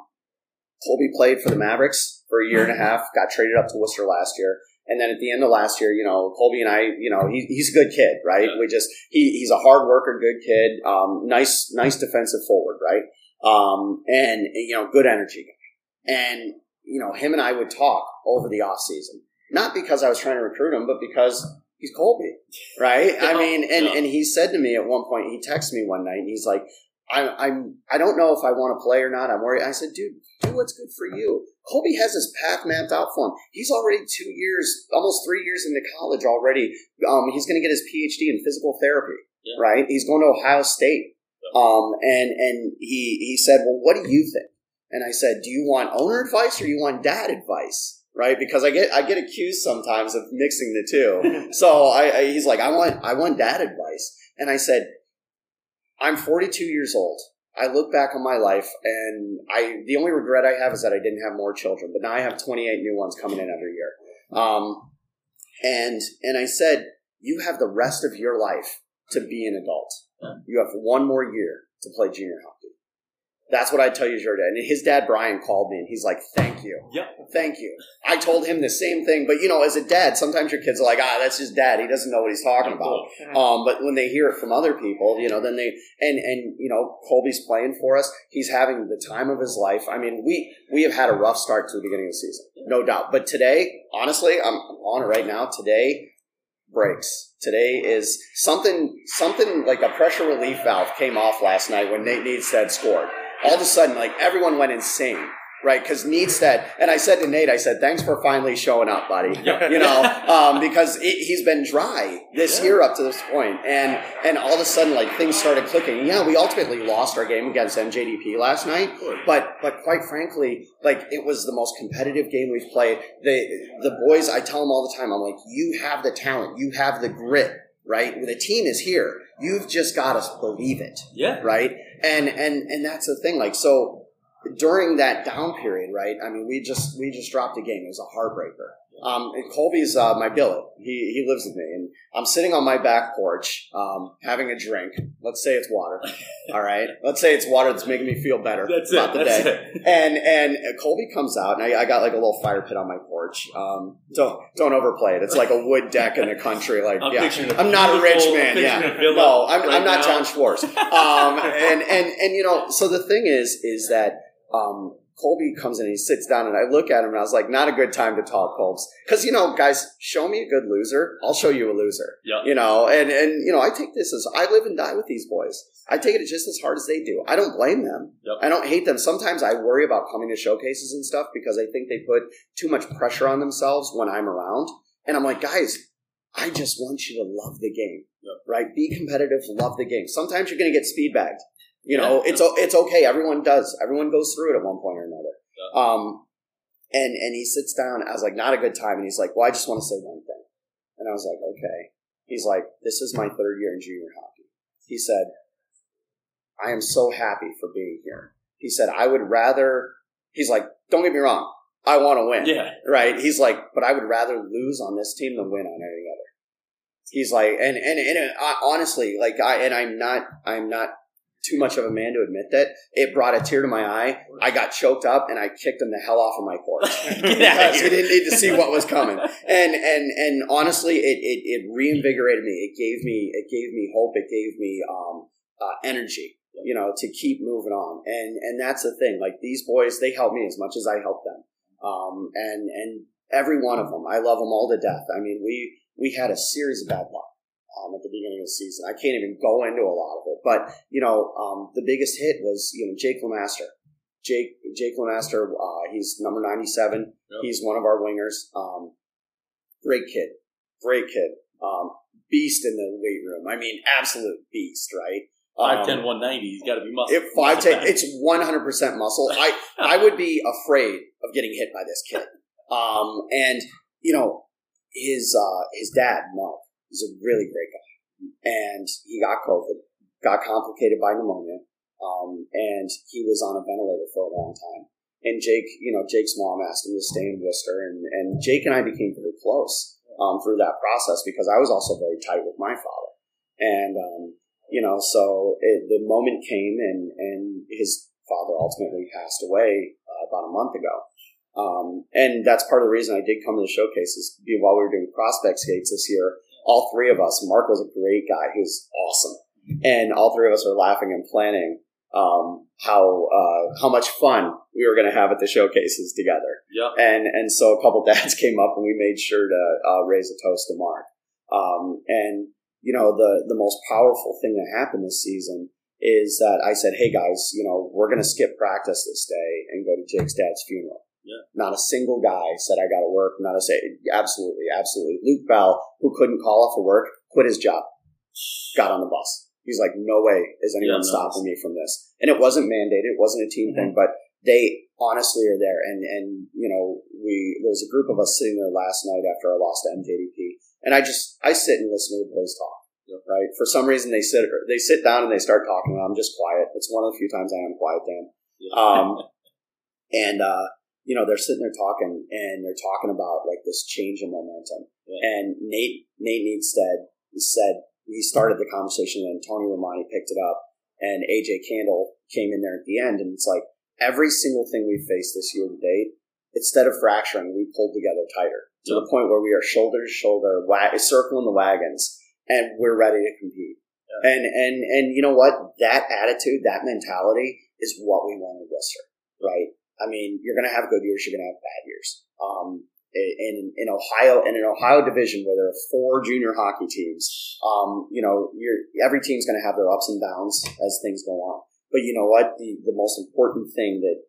Colby played for the Mavericks for a year and a half, got traded up to Wooster last year. And then at the end of last year, you know, Colby and I, you know, he, he's a good kid, right? Yeah. We just, he, he's a hard worker, good kid, um, nice, nice defensive forward, right? Um, and, you know, good energy guy. And, you know, him and I would talk over the off season, not because I was trying to recruit him, but because he's Colby, right? I mean, and, Yeah. and he said to me at one point, he texted me one night and he's like, I'm, I'm, I don't know if I want to play or not. I'm worried. I said, dude, do what's good for you. Colby has his path mapped out for him. He's already two years, almost three years into college already. Um, he's going to get his PhD in physical therapy, Yeah. right? He's going to Ohio State. Um, and, and he, he said, well, what do you think? And I said, do you want owner advice or you want dad advice? Right? Because I get, I get accused sometimes of mixing the two. so I, I, he's like, I want, I want dad advice. And I said, I'm 42 years old. I look back on my life and I, the only regret I have is that I didn't have more children, but now I have 28 new ones coming in every year. Um, and, and I said, you have the rest of your life to be an adult. You have one more year to play junior hockey. That's what I tell you, Jordan. And his dad, Brian, called me and he's like, thank you. Yep. Thank you. I told him the same thing. But, you know, as a dad, sometimes your kids are like, ah, that's just dad. He doesn't know what he's talking about. Um, but when they hear it from other people, you know, then they and and you know, Colby's playing for us. He's having the time of his life. I mean, we we have had a rough start to the beginning of the season, no doubt. But today, honestly, I'm on it right now. Today breaks. Today is something something like a pressure relief valve came off last night when Nate Needstead scored. All of a sudden, like everyone went insane. Right, because Needstead, and I said to Nate, I said, "Thanks for finally showing up, buddy." You know, um, because it, he's been dry this Yeah. year up to this point, and and all of a sudden, like things started clicking. Yeah, we ultimately lost our game against MJDP last night, but but quite frankly, like it was the most competitive game we've played. The the boys, I tell them all the time, I'm like, you have the talent, you have the grit, right? The team is here. You've just got to believe it Yeah. right? And and and that's the thing. Like so, during that down period, right? I mean, we just we just dropped a game. It was a heartbreaker. Um, and Colby's uh, my billet. He he lives with me, and I'm sitting on my back porch, um, having a drink. Let's say it's water. All right. Let's say it's water that's making me feel better That's about it. the That's day. it. And and Colby comes out, and I, I got like a little fire pit on my porch. Um, don't don't overplay it. It's like a wood deck in the country. Like I'm yeah, I'm not a rich man. Yeah, picturing a villa no, I'm, right I'm not now. John Schwartz. Um, and and and you know, so the thing is, is that um, Colby comes in and he sits down and I look at him and I was like, not a good time to talk, Colbs. Cause you know, guys, show me a good loser. I'll show you a loser. Yeah. You know, and, and, you know, I take this as I live and die with these boys. I take it just as hard as they do. I don't blame them. Yep. I don't hate them. Sometimes I worry about coming to showcases and stuff because I think they put too much pressure on themselves when I'm around. And I'm like, guys, I just want you to love the game, Yep. right? Be competitive, love the game. Sometimes you're going to get speed bagged. You know, Yeah. it's it's okay. Everyone does. Everyone goes through it at one point or another. Yeah. Um, and and he sits down. I was like, not a good time. And he's like, well, I just want to say one thing. And I was like, okay. He's like, this is my third year in junior hockey. He said, I am so happy for being here. He said, I would rather. He's like, don't get me wrong. I want to win Yeah. right? He's like, but I would rather lose on this team than win on any other. He's like, and and and uh, honestly, like I and I'm not, I'm not too much of a man to admit that it brought a tear to my eye. I got choked up and I kicked him the hell off of my porch Get out of because he didn't need to see what was coming. And and and honestly, it it, it reinvigorated me. It gave me it gave me hope. It gave me um, uh, energy. You know, to keep moving on. And and that's the thing. Like these boys, they help me as much as I help them. Um, and and every one of them, I love them all to death. I mean, we we had a series of bad luck um, at the beginning of the season. I can't even go into a lot of it, but you know, um, the biggest hit was you know Jake Lemaster. Jake Jake Lemaster, uh, he's number ninety seven. Yep. He's one of our wingers. Um, great kid, great kid. Um, beast in the weight room. I mean, absolute beast, right? Um, 5'10", 190, he's got to be muscle. five ten, it's one hundred percent muscle. I I would be afraid of getting hit by this kid. Um, and you know, his uh, his dad Mark is a really great guy, and he got COVID, got complicated by pneumonia, um, and he was on a ventilator for a long time. And Jake, you know, Jake's mom asked him to stay in Wooster, and, and Jake and I became very close um, through that process because I was also very tight with my father, and um, you know, so it, the moment came, and and his father ultimately passed away uh, about a month ago. Um, and that's part of the reason I did come to the showcases while we were doing prospect skates this year. All three of us, Mark was a great guy. He was awesome. And all three of us were laughing and planning um, how uh, how much fun we were going to have at the showcases together. Yeah. And and so a couple dads came up and we made sure to uh, raise a toast to Mark. Um, and you know the the most powerful thing that happened this season is that I said, "Hey guys, you know we're going to skip practice this day and go to Jake's dad's funeral." Yeah. Not a single guy said I got to work. Not a say. Absolutely, absolutely. Luke Bell, who couldn't call off of work, quit his job, got on the bus. He's like, "No way is anyone Yeah, no. stopping me from this." And it wasn't mandated. It wasn't a team thing, but they honestly are there. And and you know, we there was a group of us sitting there last night after I lost to MJDP, and I just I sit and listen to the boys talk. Yep. Right. For some reason, they sit they sit down and they start talking. and I'm just quiet. It's one of the few times I am quiet, Dan. Yeah. Um, and uh, you know they're sitting there talking, and they're talking about like this change in momentum. Yeah. And Nate Nate Needstead said he started the conversation, and Tony Romani picked it up, and AJ Candle came in there at the end, and it's like every single thing we've faced this year to date, instead of fracturing, we pulled together tighter to the point where we are shoulder to shoulder, wa- circling the wagons, and we're ready to compete. And and and you know what? That attitude, that mentality, is what we want in Wooster, right? I mean, you're going to have good years, you're going to have bad years. Um, in in Ohio, in an Ohio division where there are four junior hockey teams, um, you know, you're every team's going to have their ups and downs as things go on. But you know what? The the most important thing that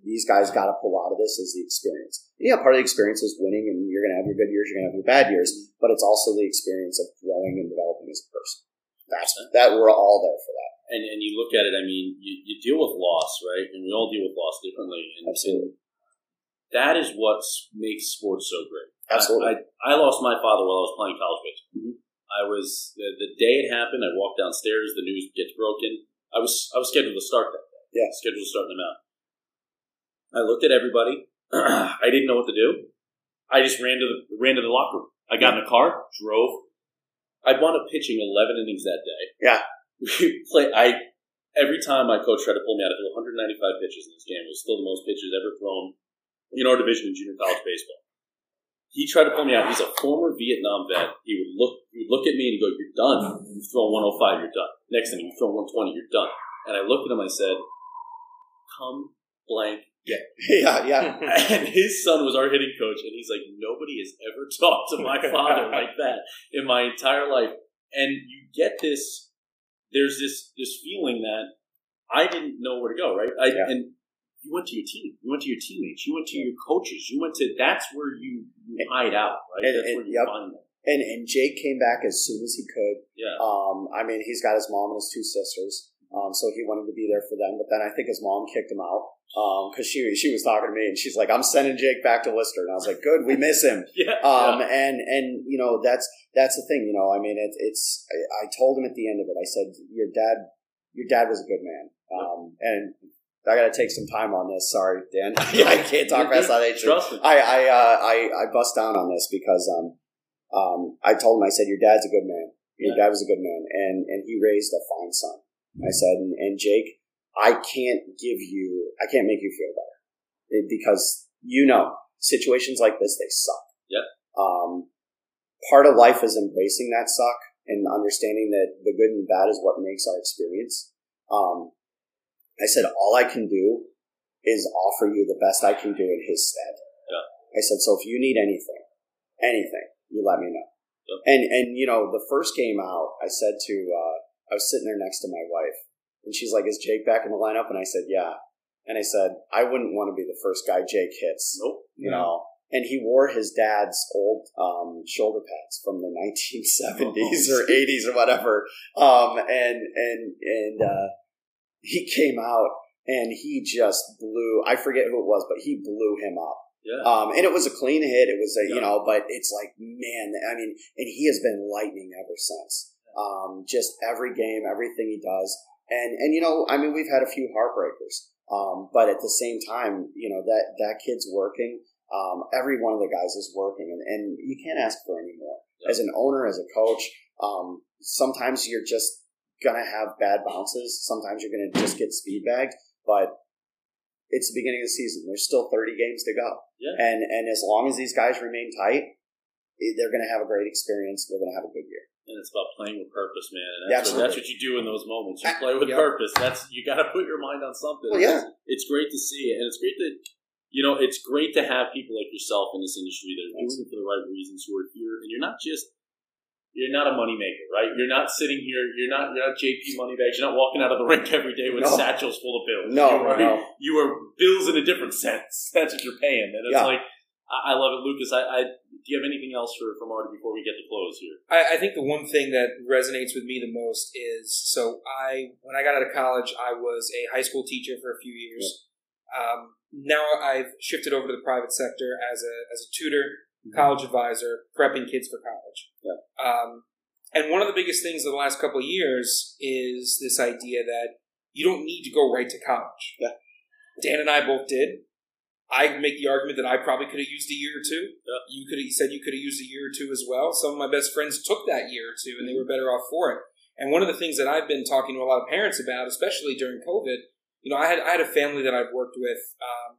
these guys got to pull out of this is the experience. And yeah, part of the experience is winning, and you're going to have your good years, you're going to have your bad years. But it's also the experience of growing and developing as a person. That's that we're all there for that. And and you look at it, I mean, you, you deal with loss, right? And we all deal with loss differently. And, Absolutely. that is what makes sports so great. Absolutely. I, I, I lost my father while I was playing college baseball. Mhm. I was the, the day it happened. I walked downstairs. The news gets broken. I was I was scheduled to start that day. Yeah. scheduled to start in the mountain. I looked at everybody. I didn't know what to do. I just ran to the ran to the locker room. I got in the car, drove. I wound up pitching eleven innings that day. Yeah. We play. I every time my coach tried to pull me out, I threw 195 pitches in this game. It was still the most pitches ever thrown in our division in junior college baseball. He tried to pull me out. He's a former Vietnam vet. He would look, he would look at me and go, "You're done. You've thrown 105. You're done. Next inning, you throw 120. You're done." And I looked at him. I said, "Come blank yeah, yeah, yeah. and his son was our hitting coach, and he's like, nobody has ever talked to my father like that in my entire life. And you get this, there's this this feeling that I didn't know where to go, right? I, Yeah. And you went to your team, you went to your teammates, you went to your coaches, you went to. That's where you, you hide out, right? And- that's and- where you yep. find them. And and Jake came back as soon as he could. Yeah, Um, I mean, he's got his mom and his two sisters, um, so he wanted to be there for them. But then I think his mom kicked him out because she she was talking to me and she's like, "I'm sending Jake back to Lister," and I was like, "Good, we miss him." yeah, Um, yeah. and and you know that's that's the thing. You know, I mean, it, it's I, I told him at the end of it. I said, "Your dad, your dad was a good man." Um, and I got to take some time on this. Sorry, Dan. I can't talk You're fast good. on H. Trust me. I I, uh, I I bust down on this because um um I told him I said your dad's a good man. Your dad was a good man, and and he raised a fine son. I said, and, and Jake, I can't give you, I can't make you feel better because you know situations like this they suck. Yep. Um, part of life is embracing that suck and understanding that the good and bad is what makes our experience. Um, I said, all I can do is offer you the best I can do in his stead. Yeah. I said, so if you need anything, anything, you let me know. Yeah. And, and, you know, the first game out, I said to, uh, I was sitting there next to my wife and she's like, is Jake back in the lineup? And I said, yeah. And I said, I wouldn't want to be the first guy Jake hits, Nope. you know. And he wore his dad's old um, shoulder pads from the 1970s or 80s or whatever. Um, and and and uh, he came out and he just blew. I forget who it was, but he blew him up. Yeah. Um, and it was a clean hit. It was a, you know, but it's like, man, I mean, and he has been lightning ever since. Um, just every game, everything he does. And, and, you know, I mean, we've had a few heartbreakers. Um, but at the same time, you know, that, that kid's working. Um, every one of the guys is working and, and you can't ask for any more. As an owner, as a coach, um, sometimes you're just gonna have bad bounces. Sometimes you're gonna just get speed bagged, but it's the beginning of the season. There's still 30 games to go. Yeah. And and as long as these guys remain tight, eh, they're to have a great experience. They're to have a good year. And it's about playing with purpose, man. And that's, what, that's what you do in those moments. You play with yeah. purpose. That's you got to put your mind on something. Well, yeah. It's great to see it, and it's great that you know it's great to have people like yourself in this industry that are doing it for the right reasons, who are here, and you're not just you're not a moneymaker, right? You're not sitting here. You're not you're not JP Moneybags. You're not walking out of the rink every day with No. satchels full of bills. No, you are, no. you are bills in a different sense. That's what you're paying, and it's Yeah. like I, I love it, Lucas. I, I do you have anything else for for Marty before we get to close here? I, I think the one thing that resonates with me the most is so I when I got out of college I was a high school teacher for a few years. Um, now I've shifted over to the private sector as a as a tutor, college advisor, prepping kids for college. Yeah. Um, and one of the biggest things of the last couple of years is this idea that you don't need to go right to college. Yeah. Dan and I both did. I make the argument that I probably could have used a year or two. Yeah. You could have said you could have used a year or two as well. Some of my best friends took that year or two, and they were better off for it. And one of the things that I've been talking to a lot of parents about, especially during COVID, you know, I had I had a family that I've worked with, um,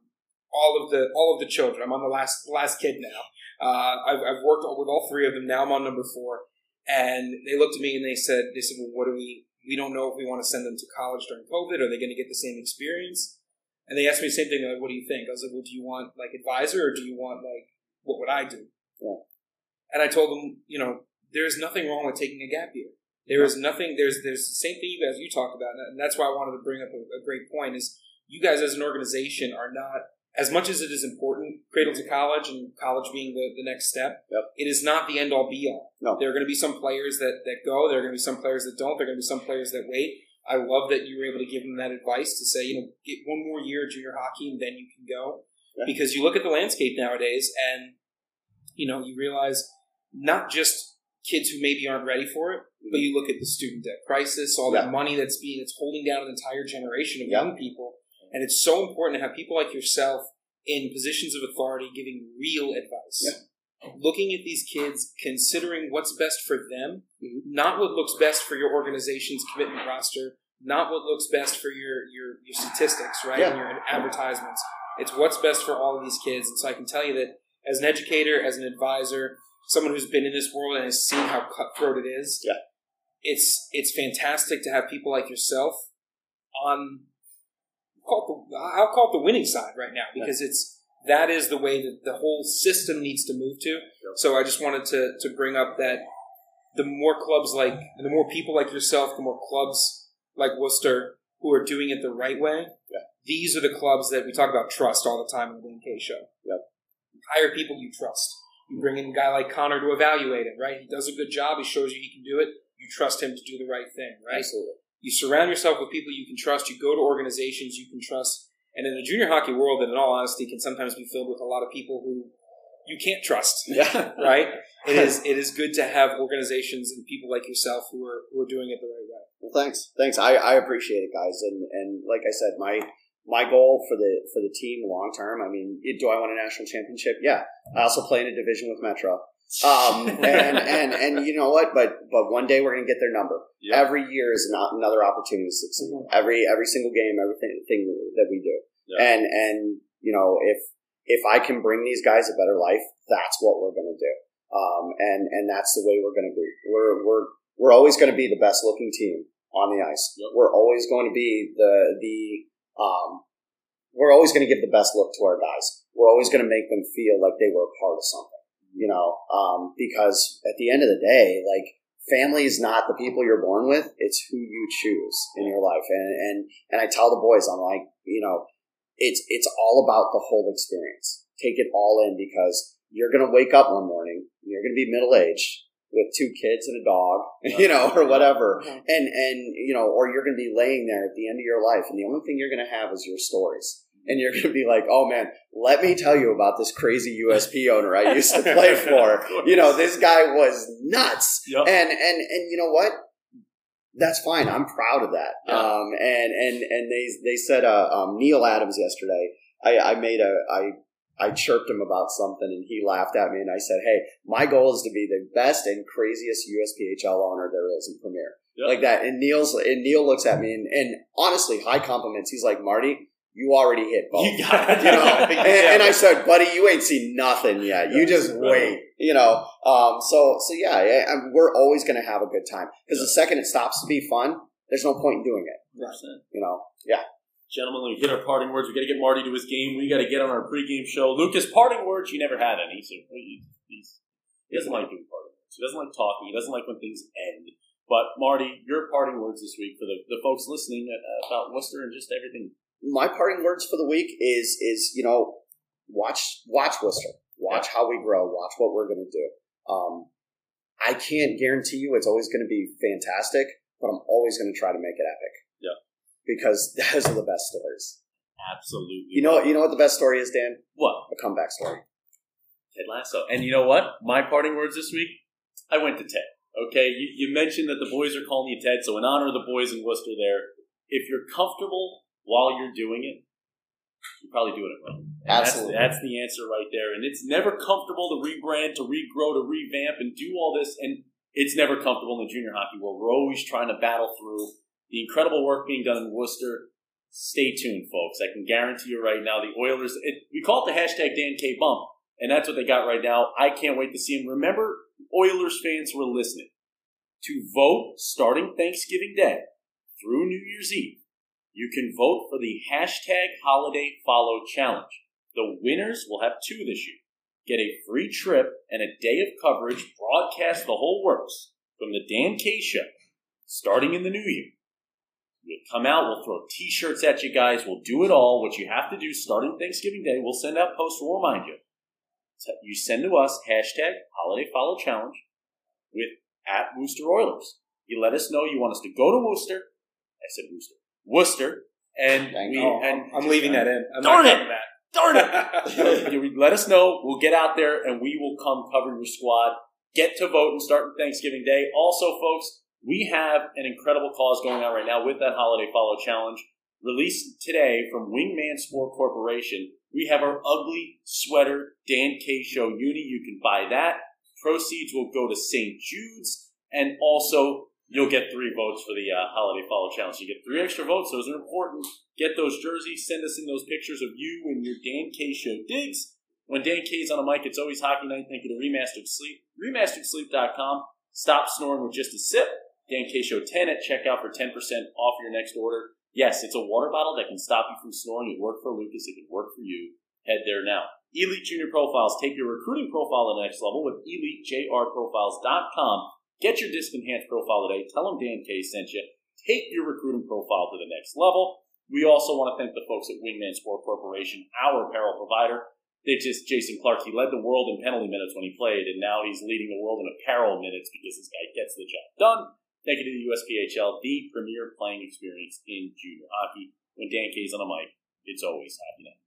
all of the all of the children. I'm on the last last kid now. Uh, I've, I've worked with all three of them. Now I'm on number four, and they looked at me and they said, they said, well, what do we? We don't know if we want to send them to college during COVID. Are they going to get the same experience? And they asked me the same thing, like, what do you think? I was like, well, do you want like advisor or do you want like what would I do? Yeah. And I told them, you know, there's nothing wrong with taking a gap year. There is nothing. There's there's the same thing you guys you talk about, and that's why I wanted to bring up a, a great point. Is you guys as an organization are not as much as it is important, cradle to college and college being the, the next step. Yep. It is not the end all be all. No. There are going to be some players that that go. There are going to be some players that don't. There are going to be some players that wait. I love that you were able to give them that advice to say, you know, get one more year of junior hockey and then you can go. Yeah. Because you look at the landscape nowadays and, you know, you realize not just kids who maybe aren't ready for it, but you look at the student debt crisis, all that money that's being, that's holding down an entire generation of Yeah. young people. And it's so important to have people like yourself in positions of authority giving real advice. Looking at these kids, considering what's best for them, Mhm. not what looks best for your organization's commitment roster, not what looks best for your your, your statistics, right? Yeah. And your advertisements. It's what's best for all of these kids. And so I can tell you that as an educator, as an advisor, someone who's been in this world and has seen how cutthroat it is, Yeah. it's it's fantastic to have people like yourself on call it the I'll call it the winning side right now because it's that is the way that the whole system needs to move to. So I just wanted to to bring up that the more clubs like the more people like yourself, the more clubs like Wooster who are doing it the right way. Yeah. These are the clubs that we talk about trust all the time on the Dan K show. Yep. Hire people you trust. You bring in a guy like Connor to evaluate it, right? He does a good job. He shows you he can do it. You trust him to do the right thing, right? Absolutely. You surround yourself with people you can trust. You go to organizations you can trust. And in the junior hockey world, that in all honesty can sometimes be filled with a lot of people who you can't trust, Yeah. right? It is it is good to have organizations and people like yourself who are who are doing it the right way. Well, thanks, thanks. I, I appreciate it, guys. And and like I said, my my goal for the for the team long term. I mean, do I want a national championship? Yeah. I also play in a division with Metro. Um, and and and you know what? But but one day we're gonna get their number. Yeah. Every year is not another opportunity to succeed. Every every single game, everything thing that we do. Yeah. And and you know if if I can bring these guys a better life, that's what we're gonna do. Um, and and that's the way we're gonna be. We're we're we're always going to be the best looking team on the ice. Yep. We're always going to be the the um, we're always going to give the best look to our guys. We're always going to make them feel like they were a part of something, you know. Um, because at the end of the day, like family is not the people you're born with; it's who you choose in your life. And and and I tell the boys, I'm like, you know, it's it's all about the whole experience. Take it all in because you're going to wake up one morning, and you're going to be middle aged with two kids and a dog, you know, or whatever and and you know, or you're going to be laying there at the end of your life, and the only thing you're going to have is your stories, and you're going to be like, "Oh man, let me tell you about this crazy USP owner I used to play for. You know, this guy was nuts, Yep. and and and you know what? That's fine. I'm proud of that. Yeah. Um, and and and they they said uh, um, Neil Adams yesterday. I, I made a I I chirped him about something and he laughed at me and I said, Hey, my goal is to be the best and craziest USPHL owner there is in Premier. Yep. Like that. And Neil's and Neil looks at me and, and honestly, high compliments. He's like, Marty, you already hit both. You got it. You know, and, and I said, buddy, you ain't seen nothing yet. You just Right. wait. You know, um, so so yeah, yeah, we're always going to have a good time because the second it stops to be fun, there's no point in doing it. You know, yeah. Gentlemen, we hit our parting words. We got to get Marty to his game. We got to get on our pregame show. Lucas, parting words. You never had any, so he, he's, he doesn't like doing parting words. He doesn't like talking. He doesn't like when things end. But Marty, your parting words this week for the, the folks listening uh, about Wooster and just everything. My parting words for the week is is you know watch watch Wooster, watch how we grow, watch what we're going to do. Um, I can't guarantee you it's always going to be fantastic, but I'm always going to try to make it epic. Yeah. because those are the best stories. Absolutely. You know, you know what the best story is, Dan? what? A comeback story. Ted Lasso. And you know what? My parting words this week, I went to Ted. Okay, you, you mentioned that the boys are calling you Ted, so in honor of the boys in Wooster there, if you're comfortable while you're doing it, you're probably doing it right. Absolutely. That's, that's the answer right there. And it's never comfortable to rebrand, to regrow, to revamp, and do all this. And it's never comfortable in the junior hockey world. We're always trying to battle through the incredible work being done in Wooster. Stay tuned, folks. I can guarantee you right now, the Oilers, it, we call it the hashtag Dan K bump. And that's what they got right now. I can't wait to see them. Remember, Oilers fans who are listening, to vote starting Thanksgiving Day through New Year's Eve, you can vote for the hashtag holiday follow challenge. The winners will have two this year. Get a free trip and a day of coverage, broadcast the whole works from the Dan K Show starting in the new year. We'll come out, we'll throw t shirts at you guys, we'll do it all. What you have to do starting Thanksgiving Day, we'll send out posts, we'll remind you. You send to us hashtag holiday follow challenge with at Wooster Oilers. You let us know you want us to go to Worcester. I said Worcester. Worcester. And we you. and I'm leaving that in. I'm Darn not it! that. darn it. You let us know. We'll get out there and we will come cover your squad. Get to vote and start Thanksgiving Day. Also, folks, we have an incredible cause going on right now with that holiday follow challenge. Released today from Wingman Sport Corporation. We have our ugly sweater Dan K Show uni. You can buy that. Proceeds will go to St. Jude's and also you'll get three votes for the uh, holiday follow challenge. You get three extra votes. Those are important. Get those jerseys. Send us in those pictures of you and your Dan K Show digs. When Dan K's on a mic, it's always hockey night. Thank you to Remastered Sleep. RemasteredSleep.com. Stop snoring with just a sip. Dan K Show 10 at checkout for 10% off your next order. Yes, it's a water bottle that can stop you from snoring. It worked for Lucas. It can work for you. Head there now. Elite Junior Profiles. Take your recruiting profile to the next level with EliteJRProfiles.com. Get your disc enhanced profile today. Tell them Dan K sent you. Take your recruiting profile to the next level. We also want to thank the folks at Wingman Sport Corporation, our apparel provider. They just Jason Clark. He led the world in penalty minutes when he played, and now he's leading the world in apparel minutes because this guy gets the job done. Thank you to the USPHL, the premier playing experience in junior hockey. When Dan K is on the mic, it's always hockey night.